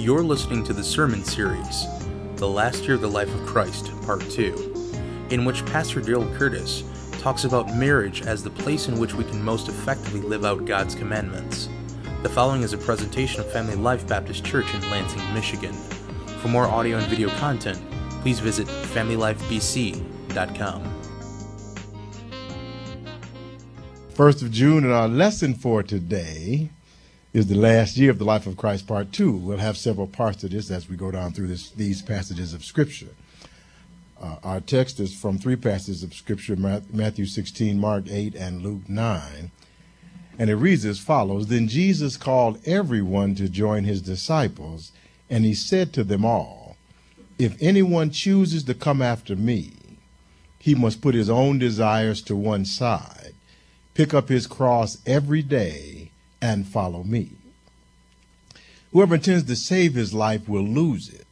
You're listening to the sermon series, The Last Year of the Life of Christ, Part 2, in which Pastor Daryl Curtis talks about marriage as the place in which we can most effectively live out God's commandments. The following is a presentation of Family Life Baptist Church in Lansing, Michigan. For more audio and video content, please visit FamilyLifeBC.com. 1st of June, and our lesson for today is the last year of the life of Christ, part two. We'll have several parts to this as we go down through this, these passages of Scripture. Uh, our text is from three passages of Scripture Matthew 16, Mark 8, and Luke 9. And it reads as follows Then Jesus called everyone to join his disciples, and he said to them all, If anyone chooses to come after me, he must put his own desires to one side, pick up his cross every day, and follow me. Whoever intends to save his life will lose it,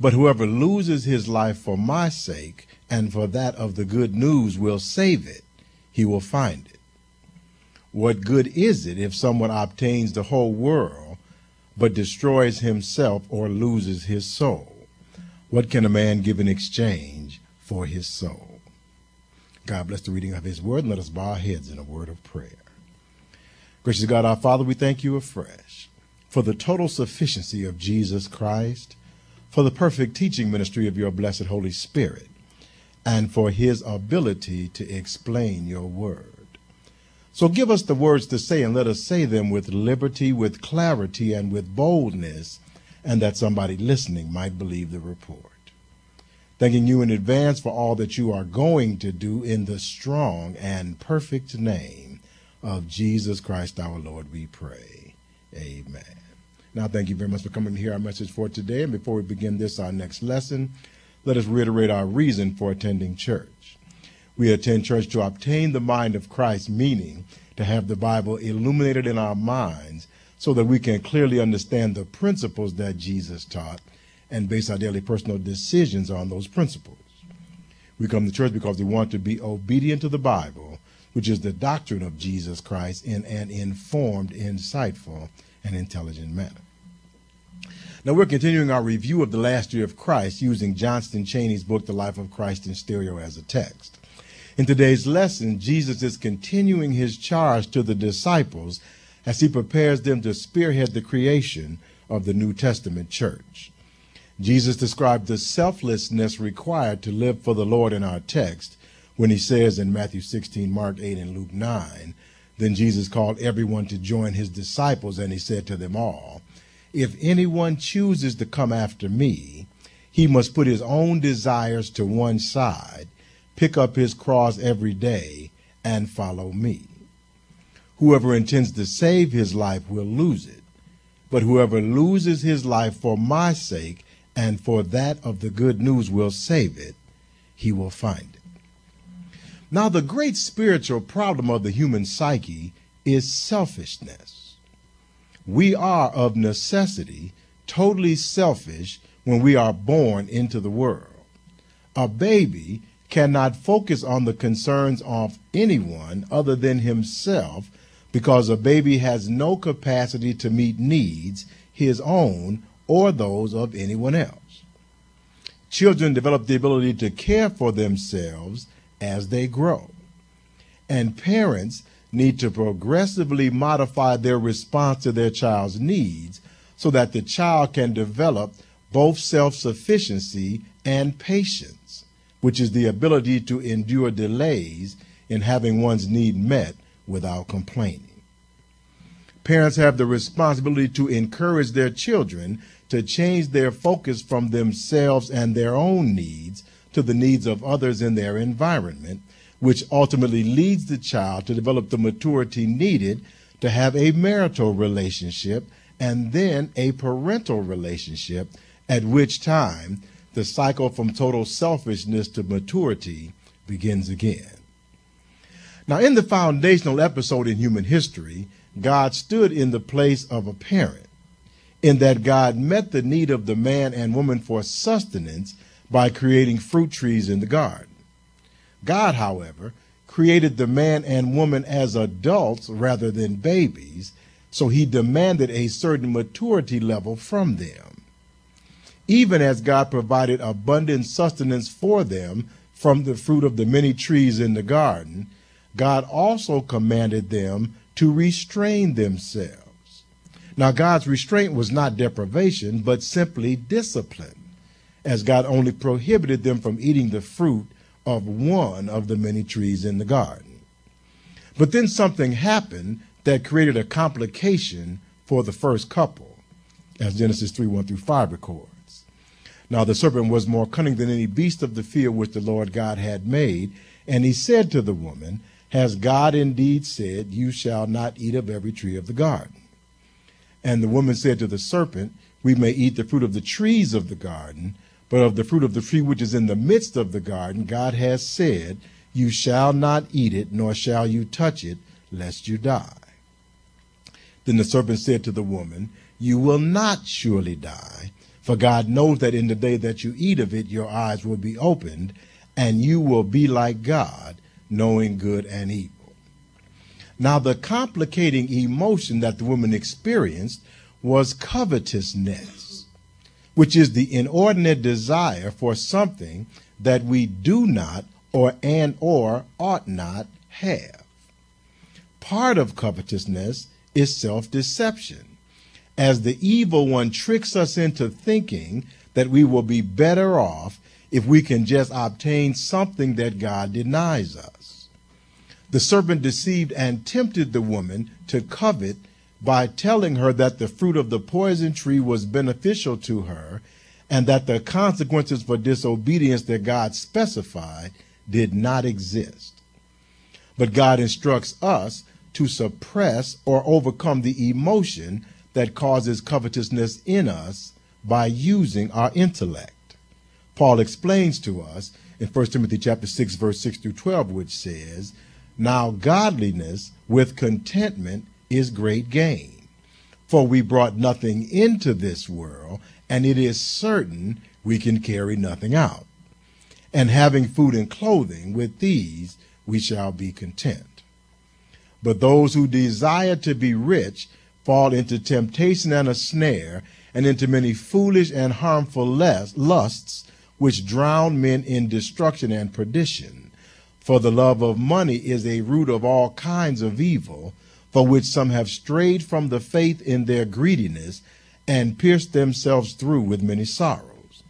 but whoever loses his life for my sake and for that of the good news will save it. He will find it. What good is it if someone obtains the whole world but destroys himself or loses his soul? What can a man give in exchange for his soul? God bless the reading of his word and let us bow our heads in a word of prayer. Gracious God, our Father, we thank you afresh for the total sufficiency of Jesus Christ, for the perfect teaching ministry of your blessed Holy Spirit, and for his ability to explain your word. So give us the words to say and let us say them with liberty, with clarity, and with boldness, and that somebody listening might believe the report. Thanking you in advance for all that you are going to do in the strong and perfect name of Jesus Christ our Lord, we pray. Amen. Now, thank you very much for coming to hear our message for today. And before we begin this, our next lesson, let us reiterate our reason for attending church. We attend church to obtain the mind of Christ, meaning to have the Bible illuminated in our minds so that we can clearly understand the principles that Jesus taught and base our daily personal decisions on those principles. We come to church because we want to be obedient to the Bible which is the doctrine of Jesus Christ in an informed, insightful, and intelligent manner. Now, we're continuing our review of the last year of Christ using Johnston Cheney's book, The Life of Christ in Stereo, as a text. In today's lesson, Jesus is continuing his charge to the disciples as he prepares them to spearhead the creation of the New Testament church. Jesus described the selflessness required to live for the Lord in our text when he says in Matthew 16, Mark 8, and Luke 9, then Jesus called everyone to join his disciples, and he said to them all, If anyone chooses to come after me, he must put his own desires to one side, pick up his cross every day, and follow me. Whoever intends to save his life will lose it, but whoever loses his life for my sake and for that of the good news will save it, he will find it. Now, the great spiritual problem of the human psyche is selfishness. We are of necessity totally selfish when we are born into the world. A baby cannot focus on the concerns of anyone other than himself because a baby has no capacity to meet needs, his own or those of anyone else. Children develop the ability to care for themselves as they grow. And parents need to progressively modify their response to their child's needs so that the child can develop both self sufficiency and patience, which is the ability to endure delays in having one's need met without complaining. Parents have the responsibility to encourage their children to change their focus from themselves and their own needs to the needs of others in their environment, which ultimately leads the child to develop the maturity needed to have a marital relationship and then a parental relationship, at which time the cycle from total selfishness to maturity begins again. Now, in the foundational episode in human history, God stood in the place of a parent, in that God met the need of the man and woman for sustenance by creating fruit trees in the garden. God, however, created the man and woman as adults rather than babies So he demanded a certain maturity level from them. Even as God provided abundant sustenance for them from the fruit of the many trees in the garden, God also commanded them to restrain themselves. Now, God's restraint was not deprivation, but simply discipline, as God only prohibited them from eating the fruit of one of the many trees in the garden. But then something happened that created a complication for the first couple, as Genesis 3 1 through 5 records. Now the serpent was more cunning than any beast of the field which the Lord God had made, and he said to the woman, Has God indeed said, You shall not eat of every tree of the garden? And the woman said to the serpent, We may eat the fruit of the trees of the garden, but of the fruit of the tree which is in the midst of the garden, God has said, You shall not eat it, nor shall you touch it, lest you die. Then the serpent said to the woman, You will not surely die, for God knows that in the day that you eat of it, your eyes will be opened, and you will be like God, knowing good and evil. Now, the complicating emotion that the woman experienced was covetousness, which is the inordinate desire for something that we do not or and or ought not have. Part of covetousness is self-deception, as the evil one tricks us into thinking that we will be better off if we can just obtain something that God denies us. The serpent deceived and tempted the woman to covet by telling her that the fruit of the poison tree was beneficial to her and that the consequences for disobedience that God specified did not exist. But God instructs us to suppress or overcome the emotion that causes covetousness in us by using our intellect. Paul explains to us in 1 Timothy chapter 6 verse 6 through 12 which says, now, godliness with contentment is great gain. For we brought nothing into this world, and it is certain we can carry nothing out. And having food and clothing, with these we shall be content. But those who desire to be rich fall into temptation and a snare, and into many foolish and harmful lusts, which drown men in destruction and perdition. For the love of money is a root of all kinds of evil, for which some have strayed from the faith in their greediness and pierced themselves through with many sorrows.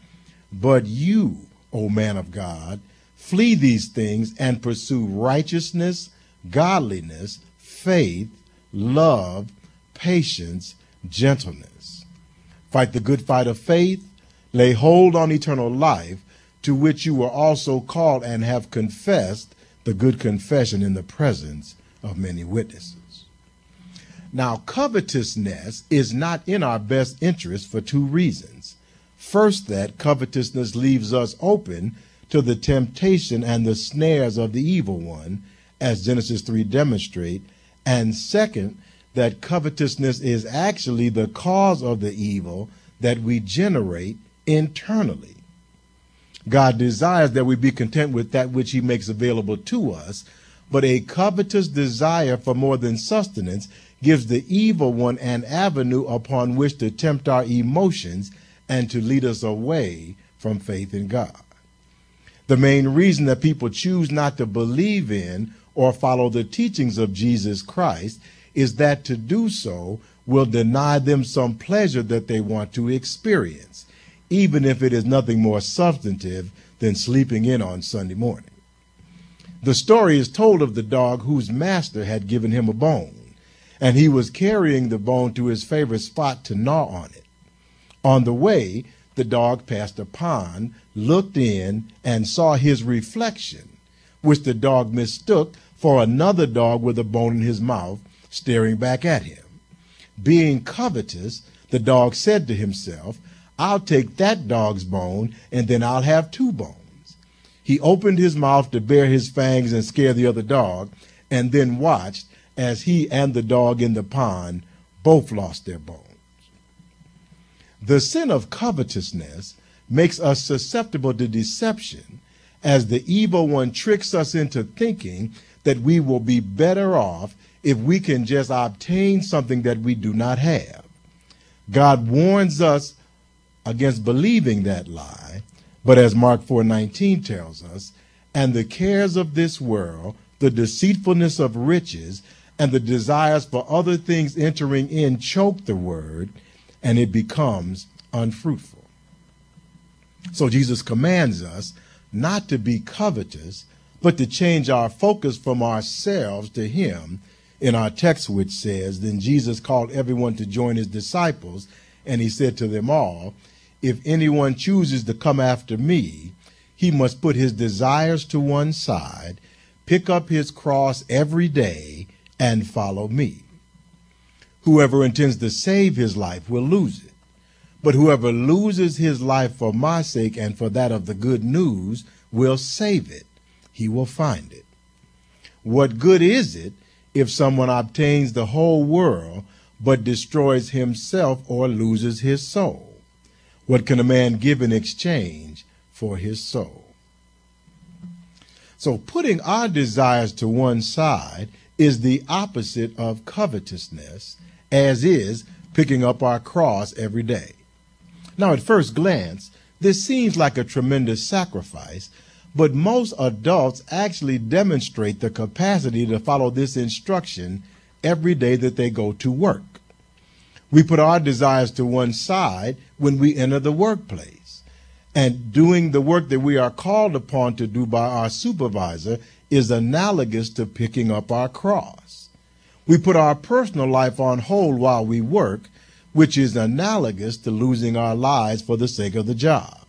But you, O man of God, flee these things and pursue righteousness, godliness, faith, love, patience, gentleness. Fight the good fight of faith, lay hold on eternal life to which you were also called and have confessed the good confession in the presence of many witnesses. Now, covetousness is not in our best interest for two reasons. First, that covetousness leaves us open to the temptation and the snares of the evil one, as Genesis 3 demonstrate. And second, that covetousness is actually the cause of the evil that we generate internally. God desires that we be content with that which he makes available to us, but a covetous desire for more than sustenance gives the evil one an avenue upon which to tempt our emotions and to lead us away from faith in God. The main reason that people choose not to believe in or follow the teachings of Jesus Christ is that to do so will deny them some pleasure that they want to experience even if it is nothing more substantive than sleeping in on Sunday morning. The story is told of the dog whose master had given him a bone, and he was carrying the bone to his favorite spot to gnaw on it. On the way, the dog passed a pond, looked in, and saw his reflection, which the dog mistook for another dog with a bone in his mouth, staring back at him. Being covetous, the dog said to himself, I'll take that dog's bone and then I'll have two bones. He opened his mouth to bare his fangs and scare the other dog, and then watched as he and the dog in the pond both lost their bones. The sin of covetousness makes us susceptible to deception as the evil one tricks us into thinking that we will be better off if we can just obtain something that we do not have. God warns us against believing that lie, but as Mark 4:19 tells us, and the cares of this world, the deceitfulness of riches, and the desires for other things entering in choke the word, and it becomes unfruitful. So Jesus commands us not to be covetous, but to change our focus from ourselves to Him in our text, which says, Then Jesus called everyone to join His disciples, and He said to them all, If anyone chooses to come after me, he must put his desires to one side, pick up his cross every day, and follow me. Whoever intends to save his life will lose it. But whoever loses his life for my sake and for that of the good news will save it. He will find it. What good is it if someone obtains the whole world but destroys himself or loses his soul? What can a man give in exchange for his soul? So putting our desires to one side is the opposite of covetousness, as is picking up our cross every day. Now, at first glance, this seems like a tremendous sacrifice, but most adults actually demonstrate the capacity to follow this instruction every day that they go to work. We put our desires to one side when we enter the workplace. And doing the work that we are called upon to do by our supervisor is analogous to picking up our cross. We put our personal life on hold while we work, which is analogous to losing our lives for the sake of the job.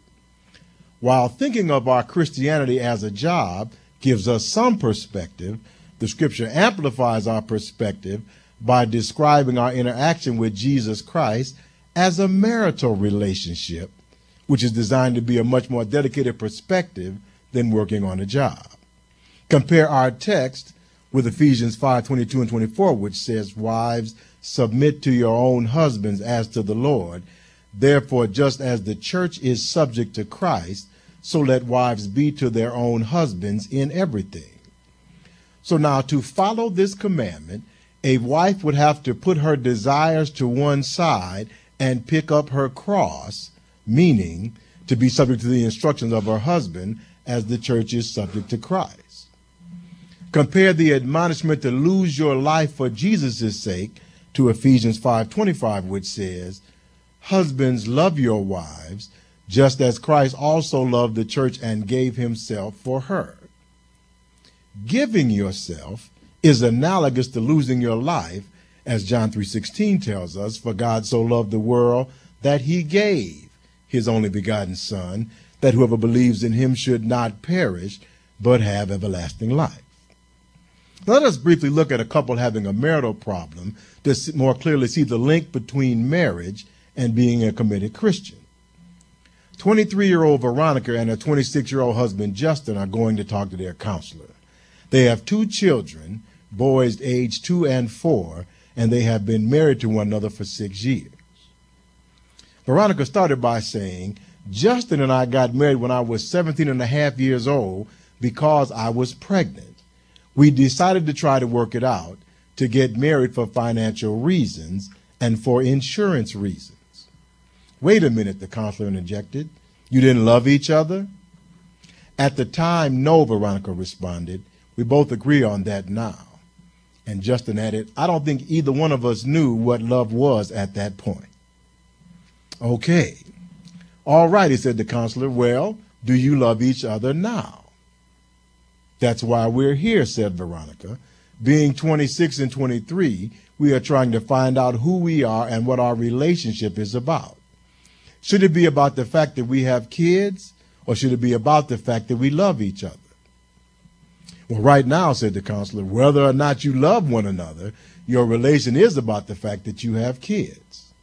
While thinking of our Christianity as a job gives us some perspective, the scripture amplifies our perspective by describing our interaction with Jesus Christ as a marital relationship, which is designed to be a much more dedicated perspective than working on a job. Compare our text with Ephesians 5 22 and 24, which says, Wives, submit to your own husbands as to the Lord. Therefore, just as the church is subject to Christ, so let wives be to their own husbands in everything. So now, to follow this commandment, a wife would have to put her desires to one side and pick up her cross, meaning to be subject to the instructions of her husband as the church is subject to Christ. Compare the admonishment to lose your life for Jesus' sake to Ephesians 5:25 which says, "Husbands love your wives just as Christ also loved the church and gave himself for her." Giving yourself is analogous to losing your life as John 3:16 tells us, "For God so loved the world that he gave his only begotten son, that whoever believes in him should not perish, but have everlasting life." Let us briefly look at a couple having a marital problem to more clearly see the link between marriage and being a committed Christian. 23 year old Veronica and her 26 year old husband Justin are going to talk to their counselor. They have two children, boys aged two and four, and they have been married to one another for six years. Veronica started by saying, Justin and I got married when I was 17 and a half years old because I was pregnant. We decided to try to work it out to get married for financial reasons and for insurance reasons. Wait a minute, the counselor interjected. You didn't love each other? At the time, no, Veronica responded. We both agree on that now. And Justin added, I don't think either one of us knew what love was at that point. Okay. All right, he said the counselor. Well, do you love each other now? That's why we're here, said Veronica. Being 26 and 23, we are trying to find out who we are and what our relationship is about. Should it be about the fact that we have kids, or should it be about the fact that we love each other? Well, right now, said the counselor, whether or not you love one another, your relation is about the fact that you have kids.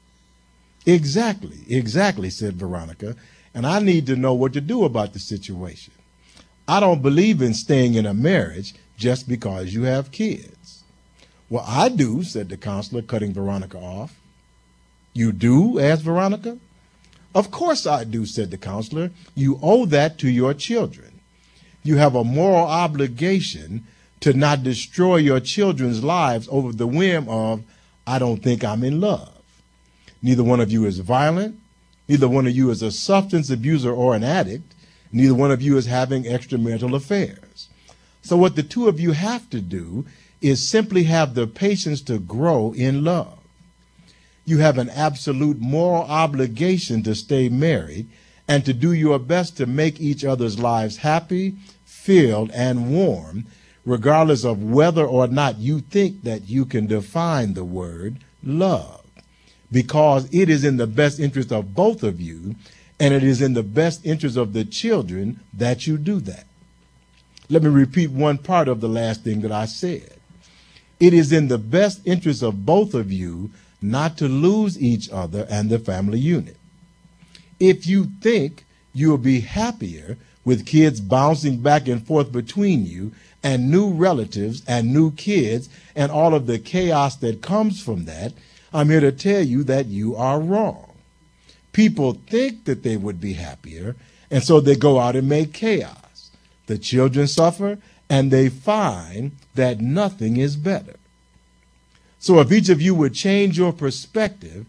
Exactly, exactly, said Veronica. And I need to know what to do about the situation. I don't believe in staying in a marriage just because you have kids. Well, I do, said the counselor, cutting Veronica off. You do? asked Veronica. Of course I do, said the counselor. You owe that to your children you have a moral obligation to not destroy your children's lives over the whim of, I don't think I'm in love. Neither one of you is violent. Neither one of you is a substance abuser or an addict. Neither one of you is having extramarital affairs. So, what the two of you have to do is simply have the patience to grow in love. You have an absolute moral obligation to stay married and to do your best to make each other's lives happy, filled, and warm, regardless of whether or not you think that you can define the word love. Because it is in the best interest of both of you, and it is in the best interest of the children that you do that. Let me repeat one part of the last thing that I said. It is in the best interest of both of you not to lose each other and the family unit. If you think you'll be happier with kids bouncing back and forth between you and new relatives and new kids and all of the chaos that comes from that, I'm here to tell you that you are wrong. People think that they would be happier, and so they go out and make chaos. The children suffer, and they find that nothing is better. So if each of you would change your perspective,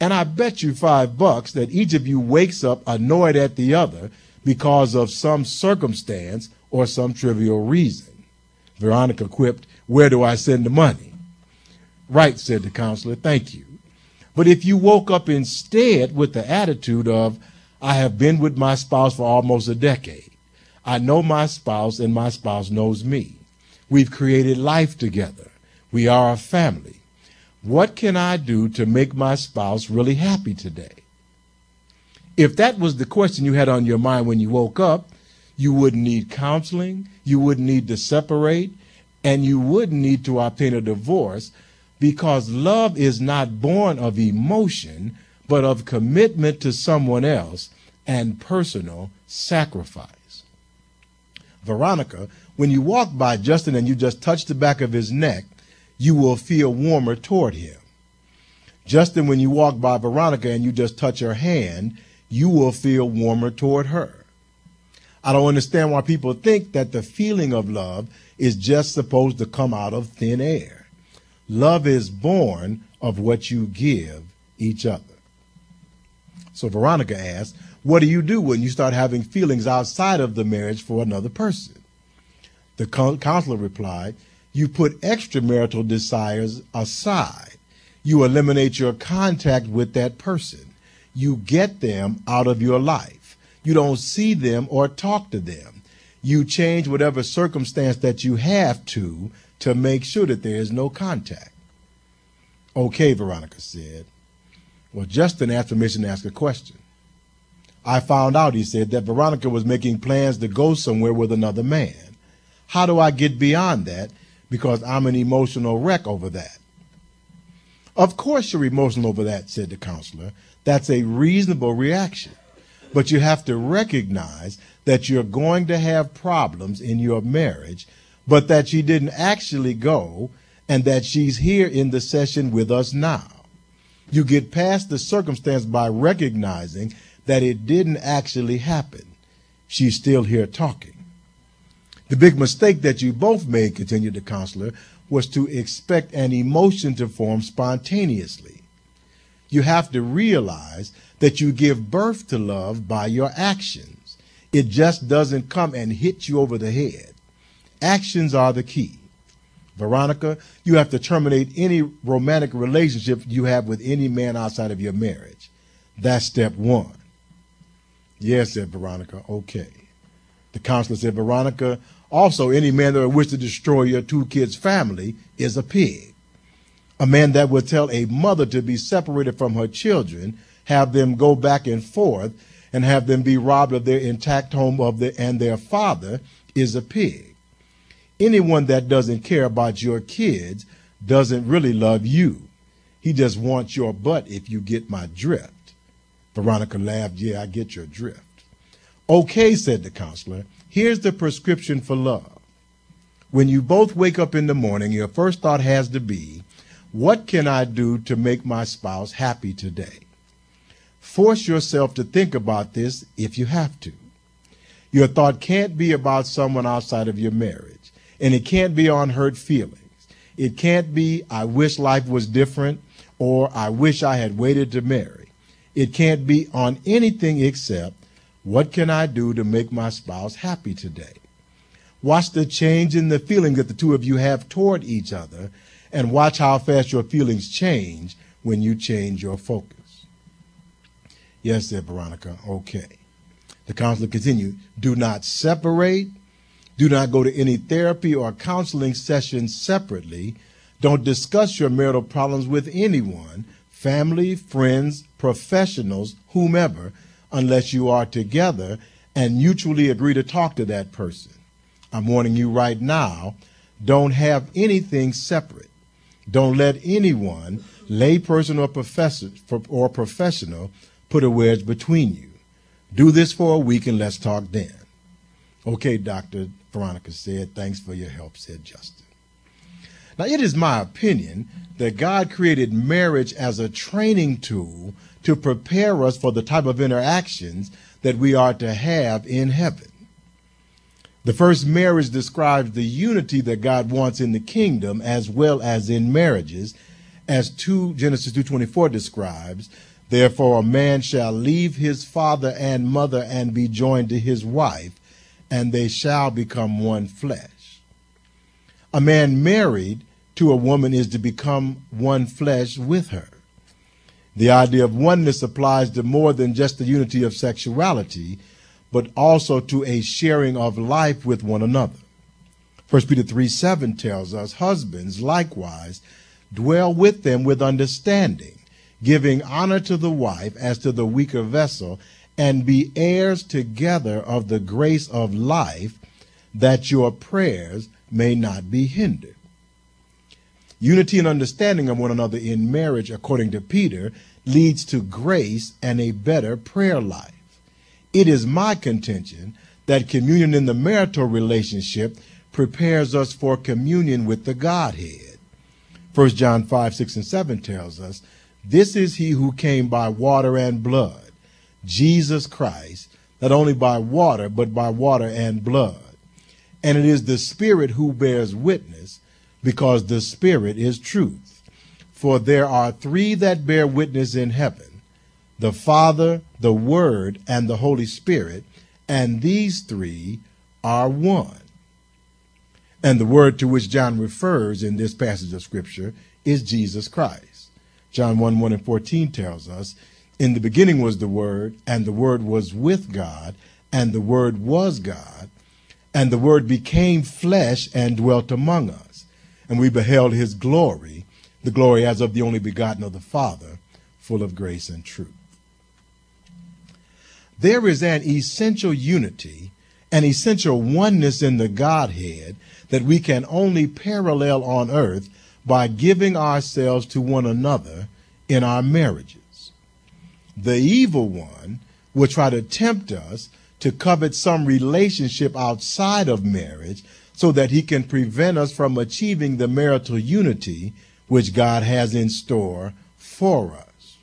and I bet you five bucks that each of you wakes up annoyed at the other because of some circumstance or some trivial reason. Veronica quipped, Where do I send the money? Right, said the counselor, thank you. But if you woke up instead with the attitude of, I have been with my spouse for almost a decade. I know my spouse and my spouse knows me. We've created life together. We are a family. What can I do to make my spouse really happy today? If that was the question you had on your mind when you woke up, you wouldn't need counseling, you wouldn't need to separate, and you wouldn't need to obtain a divorce because love is not born of emotion, but of commitment to someone else and personal sacrifice. Veronica, when you walk by Justin and you just touch the back of his neck, you will feel warmer toward him. Justin, when you walk by Veronica and you just touch her hand, you will feel warmer toward her. I don't understand why people think that the feeling of love is just supposed to come out of thin air. Love is born of what you give each other. So Veronica asked, What do you do when you start having feelings outside of the marriage for another person? The counselor replied, You put extramarital desires aside. You eliminate your contact with that person. You get them out of your life. You don't see them or talk to them. You change whatever circumstance that you have to to make sure that there is no contact. Okay, Veronica said. Well, Justin asked permission to ask a question. I found out, he said, that Veronica was making plans to go somewhere with another man. How do I get beyond that? Because I'm an emotional wreck over that. Of course you're emotional over that, said the counselor. That's a reasonable reaction. But you have to recognize that you're going to have problems in your marriage, but that she didn't actually go and that she's here in the session with us now. You get past the circumstance by recognizing that it didn't actually happen. She's still here talking. The big mistake that you both made, continued the counselor, was to expect an emotion to form spontaneously. You have to realize that you give birth to love by your actions. It just doesn't come and hit you over the head. Actions are the key. Veronica, you have to terminate any romantic relationship you have with any man outside of your marriage. That's step one. Yes, said Veronica. Okay. The counselor said, Veronica, also any man that would wish to destroy your two kids' family is a pig. A man that would tell a mother to be separated from her children, have them go back and forth, and have them be robbed of their intact home of and their father is a pig. Anyone that doesn't care about your kids doesn't really love you. He just wants your butt if you get my drift. Veronica laughed. Yeah, I get your drift. Okay, said the counselor. Here's the prescription for love. When you both wake up in the morning, your first thought has to be, what can I do to make my spouse happy today? Force yourself to think about this if you have to. Your thought can't be about someone outside of your marriage. And it can't be on hurt feelings. It can't be, I wish life was different or I wish I had waited to marry. It can't be on anything except, what can I do to make my spouse happy today? Watch the change in the feeling that the two of you have toward each other and watch how fast your feelings change when you change your focus. Yes, said Veronica. Okay. The counselor continued, do not separate. Do not go to any therapy or counseling sessions separately. Don't discuss your marital problems with anyone, family, friends, professionals, whomever, unless you are together and mutually agree to talk to that person. I'm warning you right now, don't have anything separate. Don't let anyone, layperson or professor or professional, put a wedge between you. Do this for a week and let's talk then. Okay, Dr. Veronica said, thanks for your help, said Justin. Now, it is my opinion that God created marriage as a training tool to prepare us for the type of interactions that we are to have in heaven. The first marriage describes the unity that God wants in the kingdom as well as in marriages, as 2 Genesis 2:24 describes, therefore a man shall leave his father and mother and be joined to his wife, and they shall become one flesh. A man married to a woman is to become one flesh with her. The idea of oneness applies to more than just the unity of sexuality, but also to a sharing of life with one another. 1 Peter 3 7 tells us, Husbands likewise dwell with them with understanding, giving honor to the wife as to the weaker vessel, and be heirs together of the grace of life, that your prayers may not be hindered. Unity and understanding of one another in marriage, according to Peter, leads to grace and a better prayer life. It is my contention that communion in the marital relationship prepares us for communion with the Godhead. 1 John 5, 6, and 7 tells us, This is he who came by water and blood, Jesus Christ, not only by water, but by water and blood. And it is the Spirit who bears witness, because the Spirit is truth. For there are three that bear witness in heaven the Father, the Word, and the Holy Spirit, and these three are one. And the word to which John refers in this passage of Scripture is Jesus Christ. John 1 1 and 14 tells us, In the beginning was the Word, and the Word was with God, and the Word was God, and the Word became flesh and dwelt among us and we beheld his glory, the glory as of the only begotten of the Father, full of grace and truth. There is an essential unity, an essential oneness in the Godhead that we can only parallel on earth by giving ourselves to one another in our marriages. The evil one will try to tempt us to covet some relationship outside of marriage so that he can prevent us from achieving the marital unity which God has in store for us.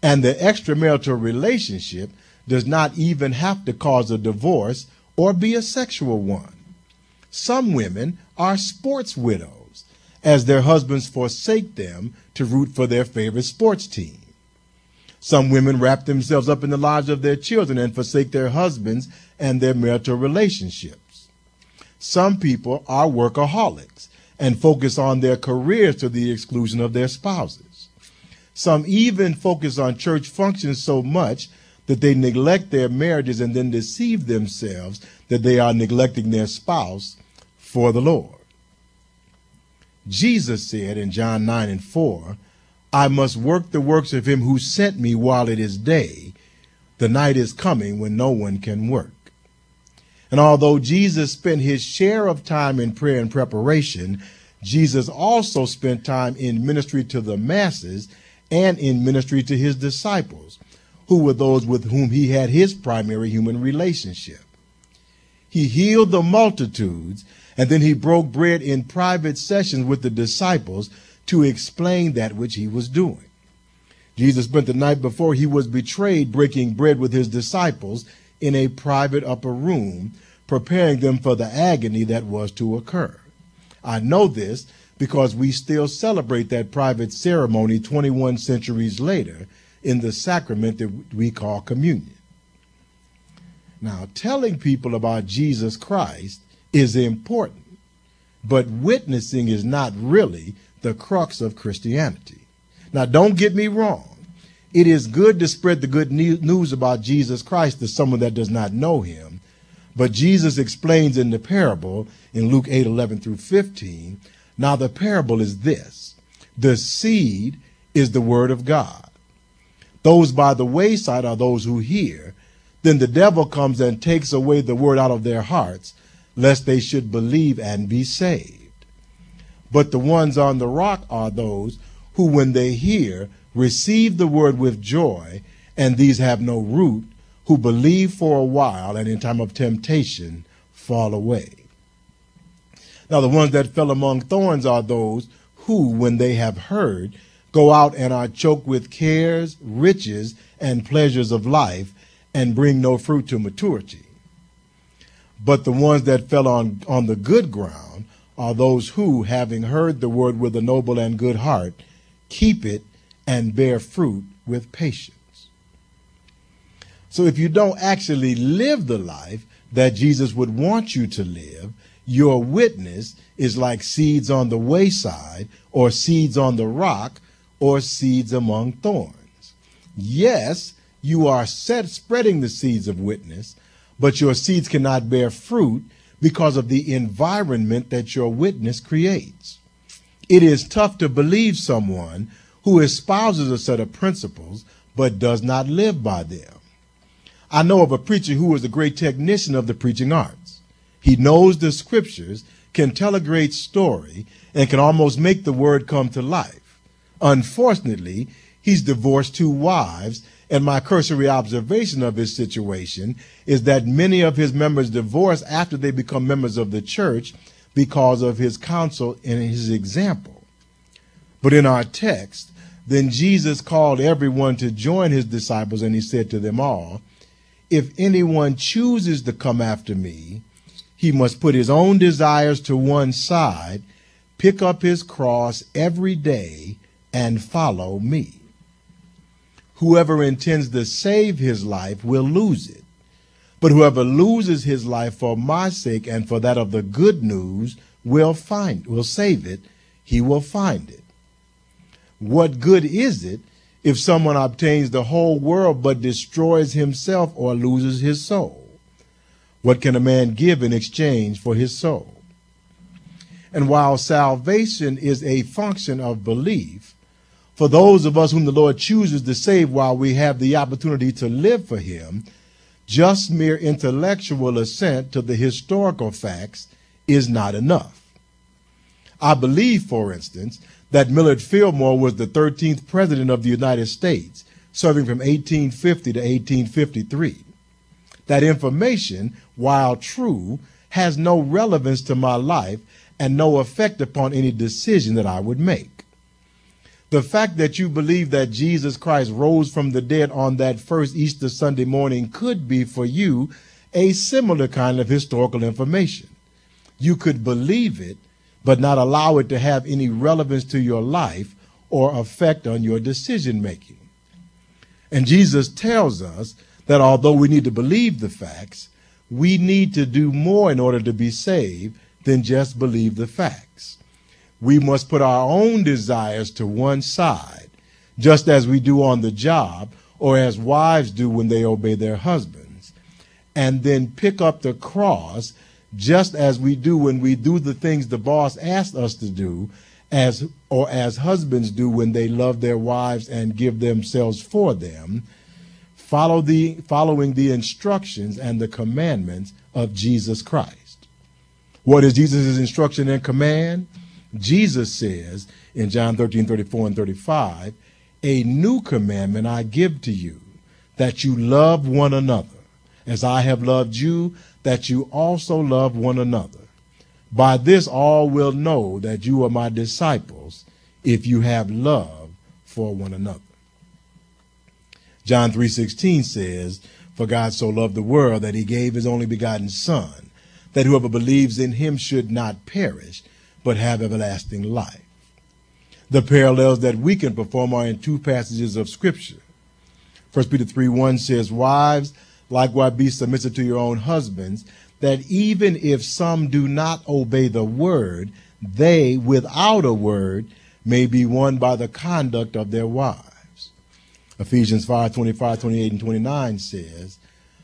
And the extramarital relationship does not even have to cause a divorce or be a sexual one. Some women are sports widows as their husbands forsake them to root for their favorite sports team. Some women wrap themselves up in the lives of their children and forsake their husbands and their marital relationships. Some people are workaholics and focus on their careers to the exclusion of their spouses. Some even focus on church functions so much that they neglect their marriages and then deceive themselves that they are neglecting their spouse for the Lord. Jesus said in John 9 and 4, I must work the works of him who sent me while it is day. The night is coming when no one can work. And although Jesus spent his share of time in prayer and preparation, Jesus also spent time in ministry to the masses and in ministry to his disciples, who were those with whom he had his primary human relationship. He healed the multitudes, and then he broke bread in private sessions with the disciples to explain that which he was doing. Jesus spent the night before he was betrayed breaking bread with his disciples in a private upper room preparing them for the agony that was to occur. I know this because we still celebrate that private ceremony 21 centuries later in the sacrament that we call communion. Now, telling people about Jesus Christ is important, but witnessing is not really the crux of Christianity. Now, don't get me wrong. It is good to spread the good news about Jesus Christ to someone that does not know him. But Jesus explains in the parable in Luke 8 11 through 15. Now, the parable is this the seed is the word of God. Those by the wayside are those who hear. Then the devil comes and takes away the word out of their hearts, lest they should believe and be saved. But the ones on the rock are those who, when they hear, receive the word with joy, and these have no root, who believe for a while and in time of temptation fall away. Now, the ones that fell among thorns are those who, when they have heard, go out and are choked with cares, riches, and pleasures of life, and bring no fruit to maturity. But the ones that fell on, on the good ground are those who, having heard the word with a noble and good heart, keep it and bear fruit with patience. So if you don't actually live the life that Jesus would want you to live, your witness is like seeds on the wayside or seeds on the rock or seeds among thorns. Yes, you are set spreading the seeds of witness, but your seeds cannot bear fruit because of the environment that your witness creates. It is tough to believe someone who espouses a set of principles but does not live by them. I know of a preacher who is a great technician of the preaching arts. He knows the scriptures, can tell a great story, and can almost make the word come to life. Unfortunately, he's divorced two wives, and my cursory observation of his situation is that many of his members divorce after they become members of the church because of his counsel and his example. But in our text, then Jesus called everyone to join his disciples, and he said to them all, If anyone chooses to come after me, he must put his own desires to one side, pick up his cross every day, and follow me. Whoever intends to save his life will lose it. But whoever loses his life for my sake and for that of the good news will find will save it, he will find it. What good is it if someone obtains the whole world but destroys himself or loses his soul? What can a man give in exchange for his soul? And while salvation is a function of belief, for those of us whom the Lord chooses to save while we have the opportunity to live for him, just mere intellectual assent to the historical facts is not enough. I believe, for instance, that Millard Fillmore was the 13th President of the United States, serving from 1850 to 1853. That information, while true, has no relevance to my life and no effect upon any decision that I would make. The fact that you believe that Jesus Christ rose from the dead on that first Easter Sunday morning could be for you a similar kind of historical information. You could believe it but not allow it to have any relevance to your life or effect on your decision making. And Jesus tells us that although we need to believe the facts, we need to do more in order to be saved than just believe the facts. We must put our own desires to one side, just as we do on the job or as wives do when they obey their husbands, and then pick up the cross just as we do when we do the things the boss asked us to do, as or as husbands do when they love their wives and give themselves for them, follow the following the instructions and the commandments of Jesus Christ. What is Jesus' instruction and command? Jesus says in John 13, 34 and 35, a new commandment I give to you, that you love one another. As I have loved you, that you also love one another. By this all will know that you are my disciples if you have love for one another. John 3:16 says, "For God so loved the world that he gave his only begotten son, that whoever believes in him should not perish, but have everlasting life. The parallels that we can perform are in two passages of Scripture. 1 Peter 3 1 says, Wives, likewise be submissive to your own husbands, that even if some do not obey the word, they, without a word, may be won by the conduct of their wives. Ephesians 5 25, 28, and 29 says,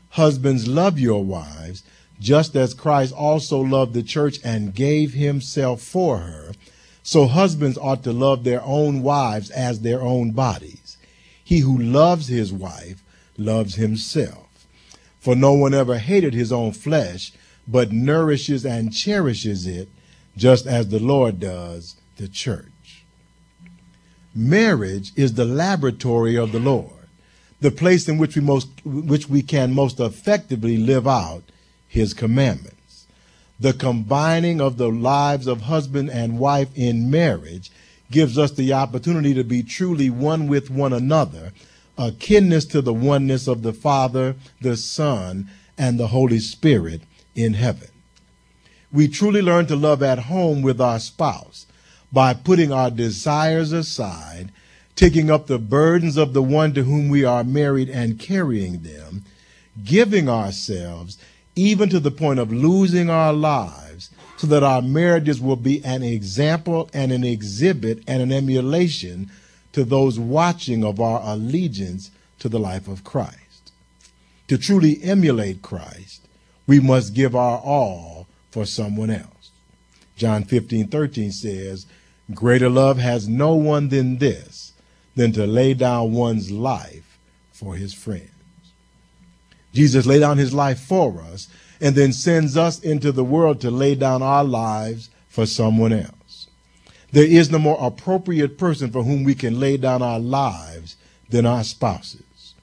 Husbands, love your wives, just as Christ also loved the church and gave himself for her. So husbands ought to love their own wives as their own bodies. He who loves his wife loves himself. For no one ever hated his own flesh, but nourishes and cherishes it, just as the Lord does the church. Marriage is the laboratory of the Lord, the place in which we most which we can most effectively live out his commandments. The combining of the lives of husband and wife in marriage gives us the opportunity to be truly one with one another, a kinness to the oneness of the Father, the Son, and the Holy Spirit in heaven. We truly learn to love at home with our spouse by putting our desires aside, taking up the burdens of the one to whom we are married and carrying them, giving ourselves even to the point of losing our lives, so that our marriages will be an example and an exhibit and an emulation to those watching of our allegiance to the life of Christ. To truly emulate Christ, we must give our all for someone else. John 15, 13 says, Greater love has no one than this, than to lay down one's life for his friends. Jesus laid down his life for us and then sends us into the world to lay down our lives for someone else. There is no more appropriate person for whom we can lay down our lives than our spouses.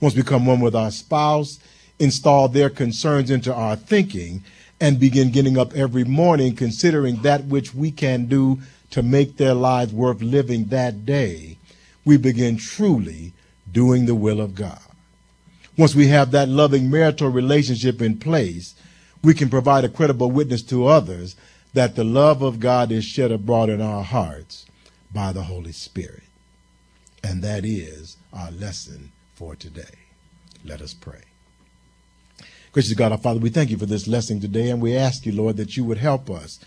Once we become one with our spouse, install their concerns into our thinking, and begin getting up every morning considering that which we can do to make their lives worth living that day, we begin truly doing the will of God. Once we have that loving marital relationship in place, we can provide a credible witness to others that the love of God is shed abroad in our hearts by the Holy Spirit. And that is our lesson for today. Let us pray. Gracious God, our Father, we thank you for this lesson today, and we ask you, Lord, that you would help us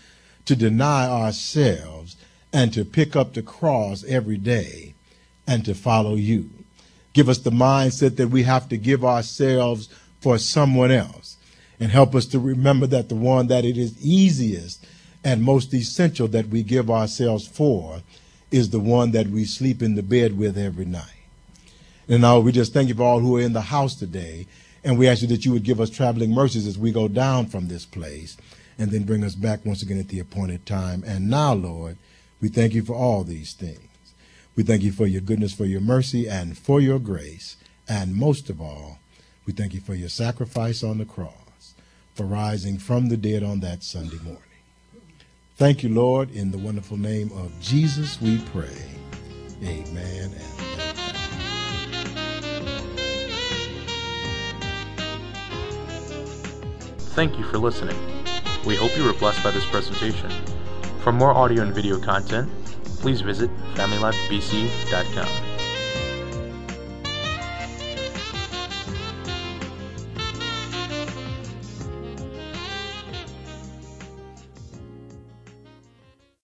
to deny ourselves and to pick up the cross every day and to follow you give us the mindset that we have to give ourselves for someone else and help us to remember that the one that it is easiest and most essential that we give ourselves for is the one that we sleep in the bed with every night. And now we just thank you for all who are in the house today. And we ask you that you would give us traveling mercies as we go down from this place and then bring us back once again at the appointed time. And now, Lord, we thank you for all these things. We thank you for your goodness, for your mercy, and for your grace. And most of all, we thank you for your sacrifice on the cross, for rising from the dead on that Sunday morning. Thank you, Lord. In the wonderful name of Jesus, we pray. Amen Thank you for listening. We hope you were blessed by this presentation. For more audio and video content, please visit FamilyLifeBC.com.